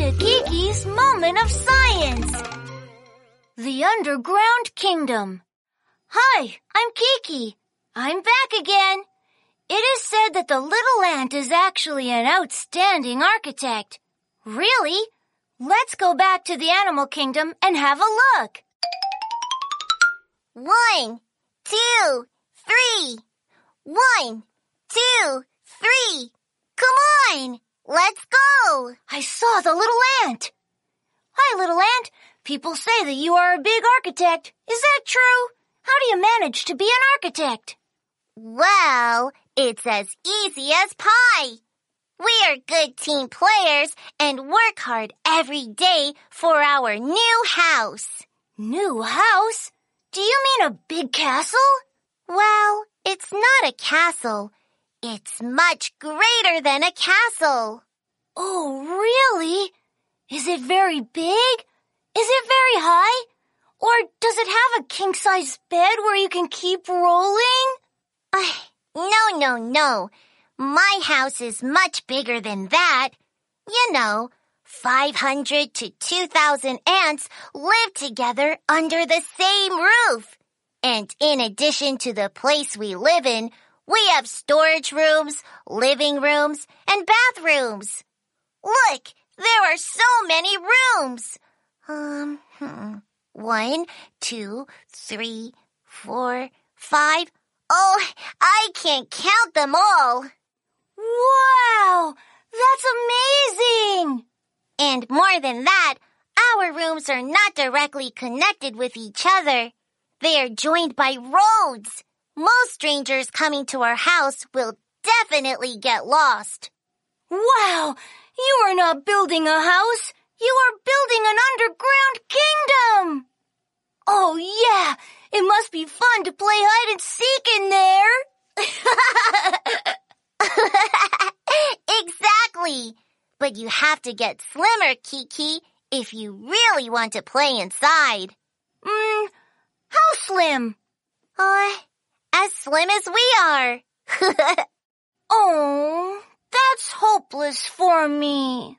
to Kiki's Moment of Science. The Underground Kingdom. Hi, I'm Kiki. I'm back again. It is said that the little ant is actually an outstanding architect. Really? Let's go back to the animal kingdom and have a look. One, two, three. One, two, three. Come on, let's go. I saw the little ant. Hi, little ant. People say that you are a big architect. Is that true? How do you manage to be an architect? Well, it's as easy as pie. We are good team players and work hard every day for our new house. New house? Do you mean a big castle? Well, it's not a castle. It's much greater than a castle. Oh, really? Is it very big? Is it very high? Or does it have a king size bed where you can keep rolling? Uh, no, no, no. My house is much bigger than that. You know, 500 to 2,000 ants live together under the same roof. And in addition to the place we live in, we have storage rooms, living rooms, and bathrooms. Look, there are so many rooms. Um, hmm. One, two, three, four, five. Oh, I can't count them all. Wow! That's amazing! And more than that, our rooms are not directly connected with each other. They are joined by roads. Most strangers coming to our house will definitely get lost. Wow! You are not building a house. You are building an underground kingdom. Oh yeah, it must be fun to play hide and seek in there. exactly. But you have to get slimmer, Kiki, if you really want to play inside. Hmm, how slim? Uh, as slim as we are. oh, that's hopeless for me.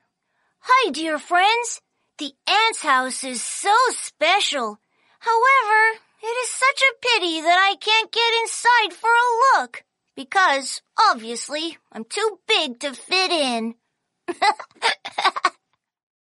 Hi, dear friends. The ant's house is so special. However, it is such a pity that I can't get inside for a look. Because, obviously, I'm too big to fit in.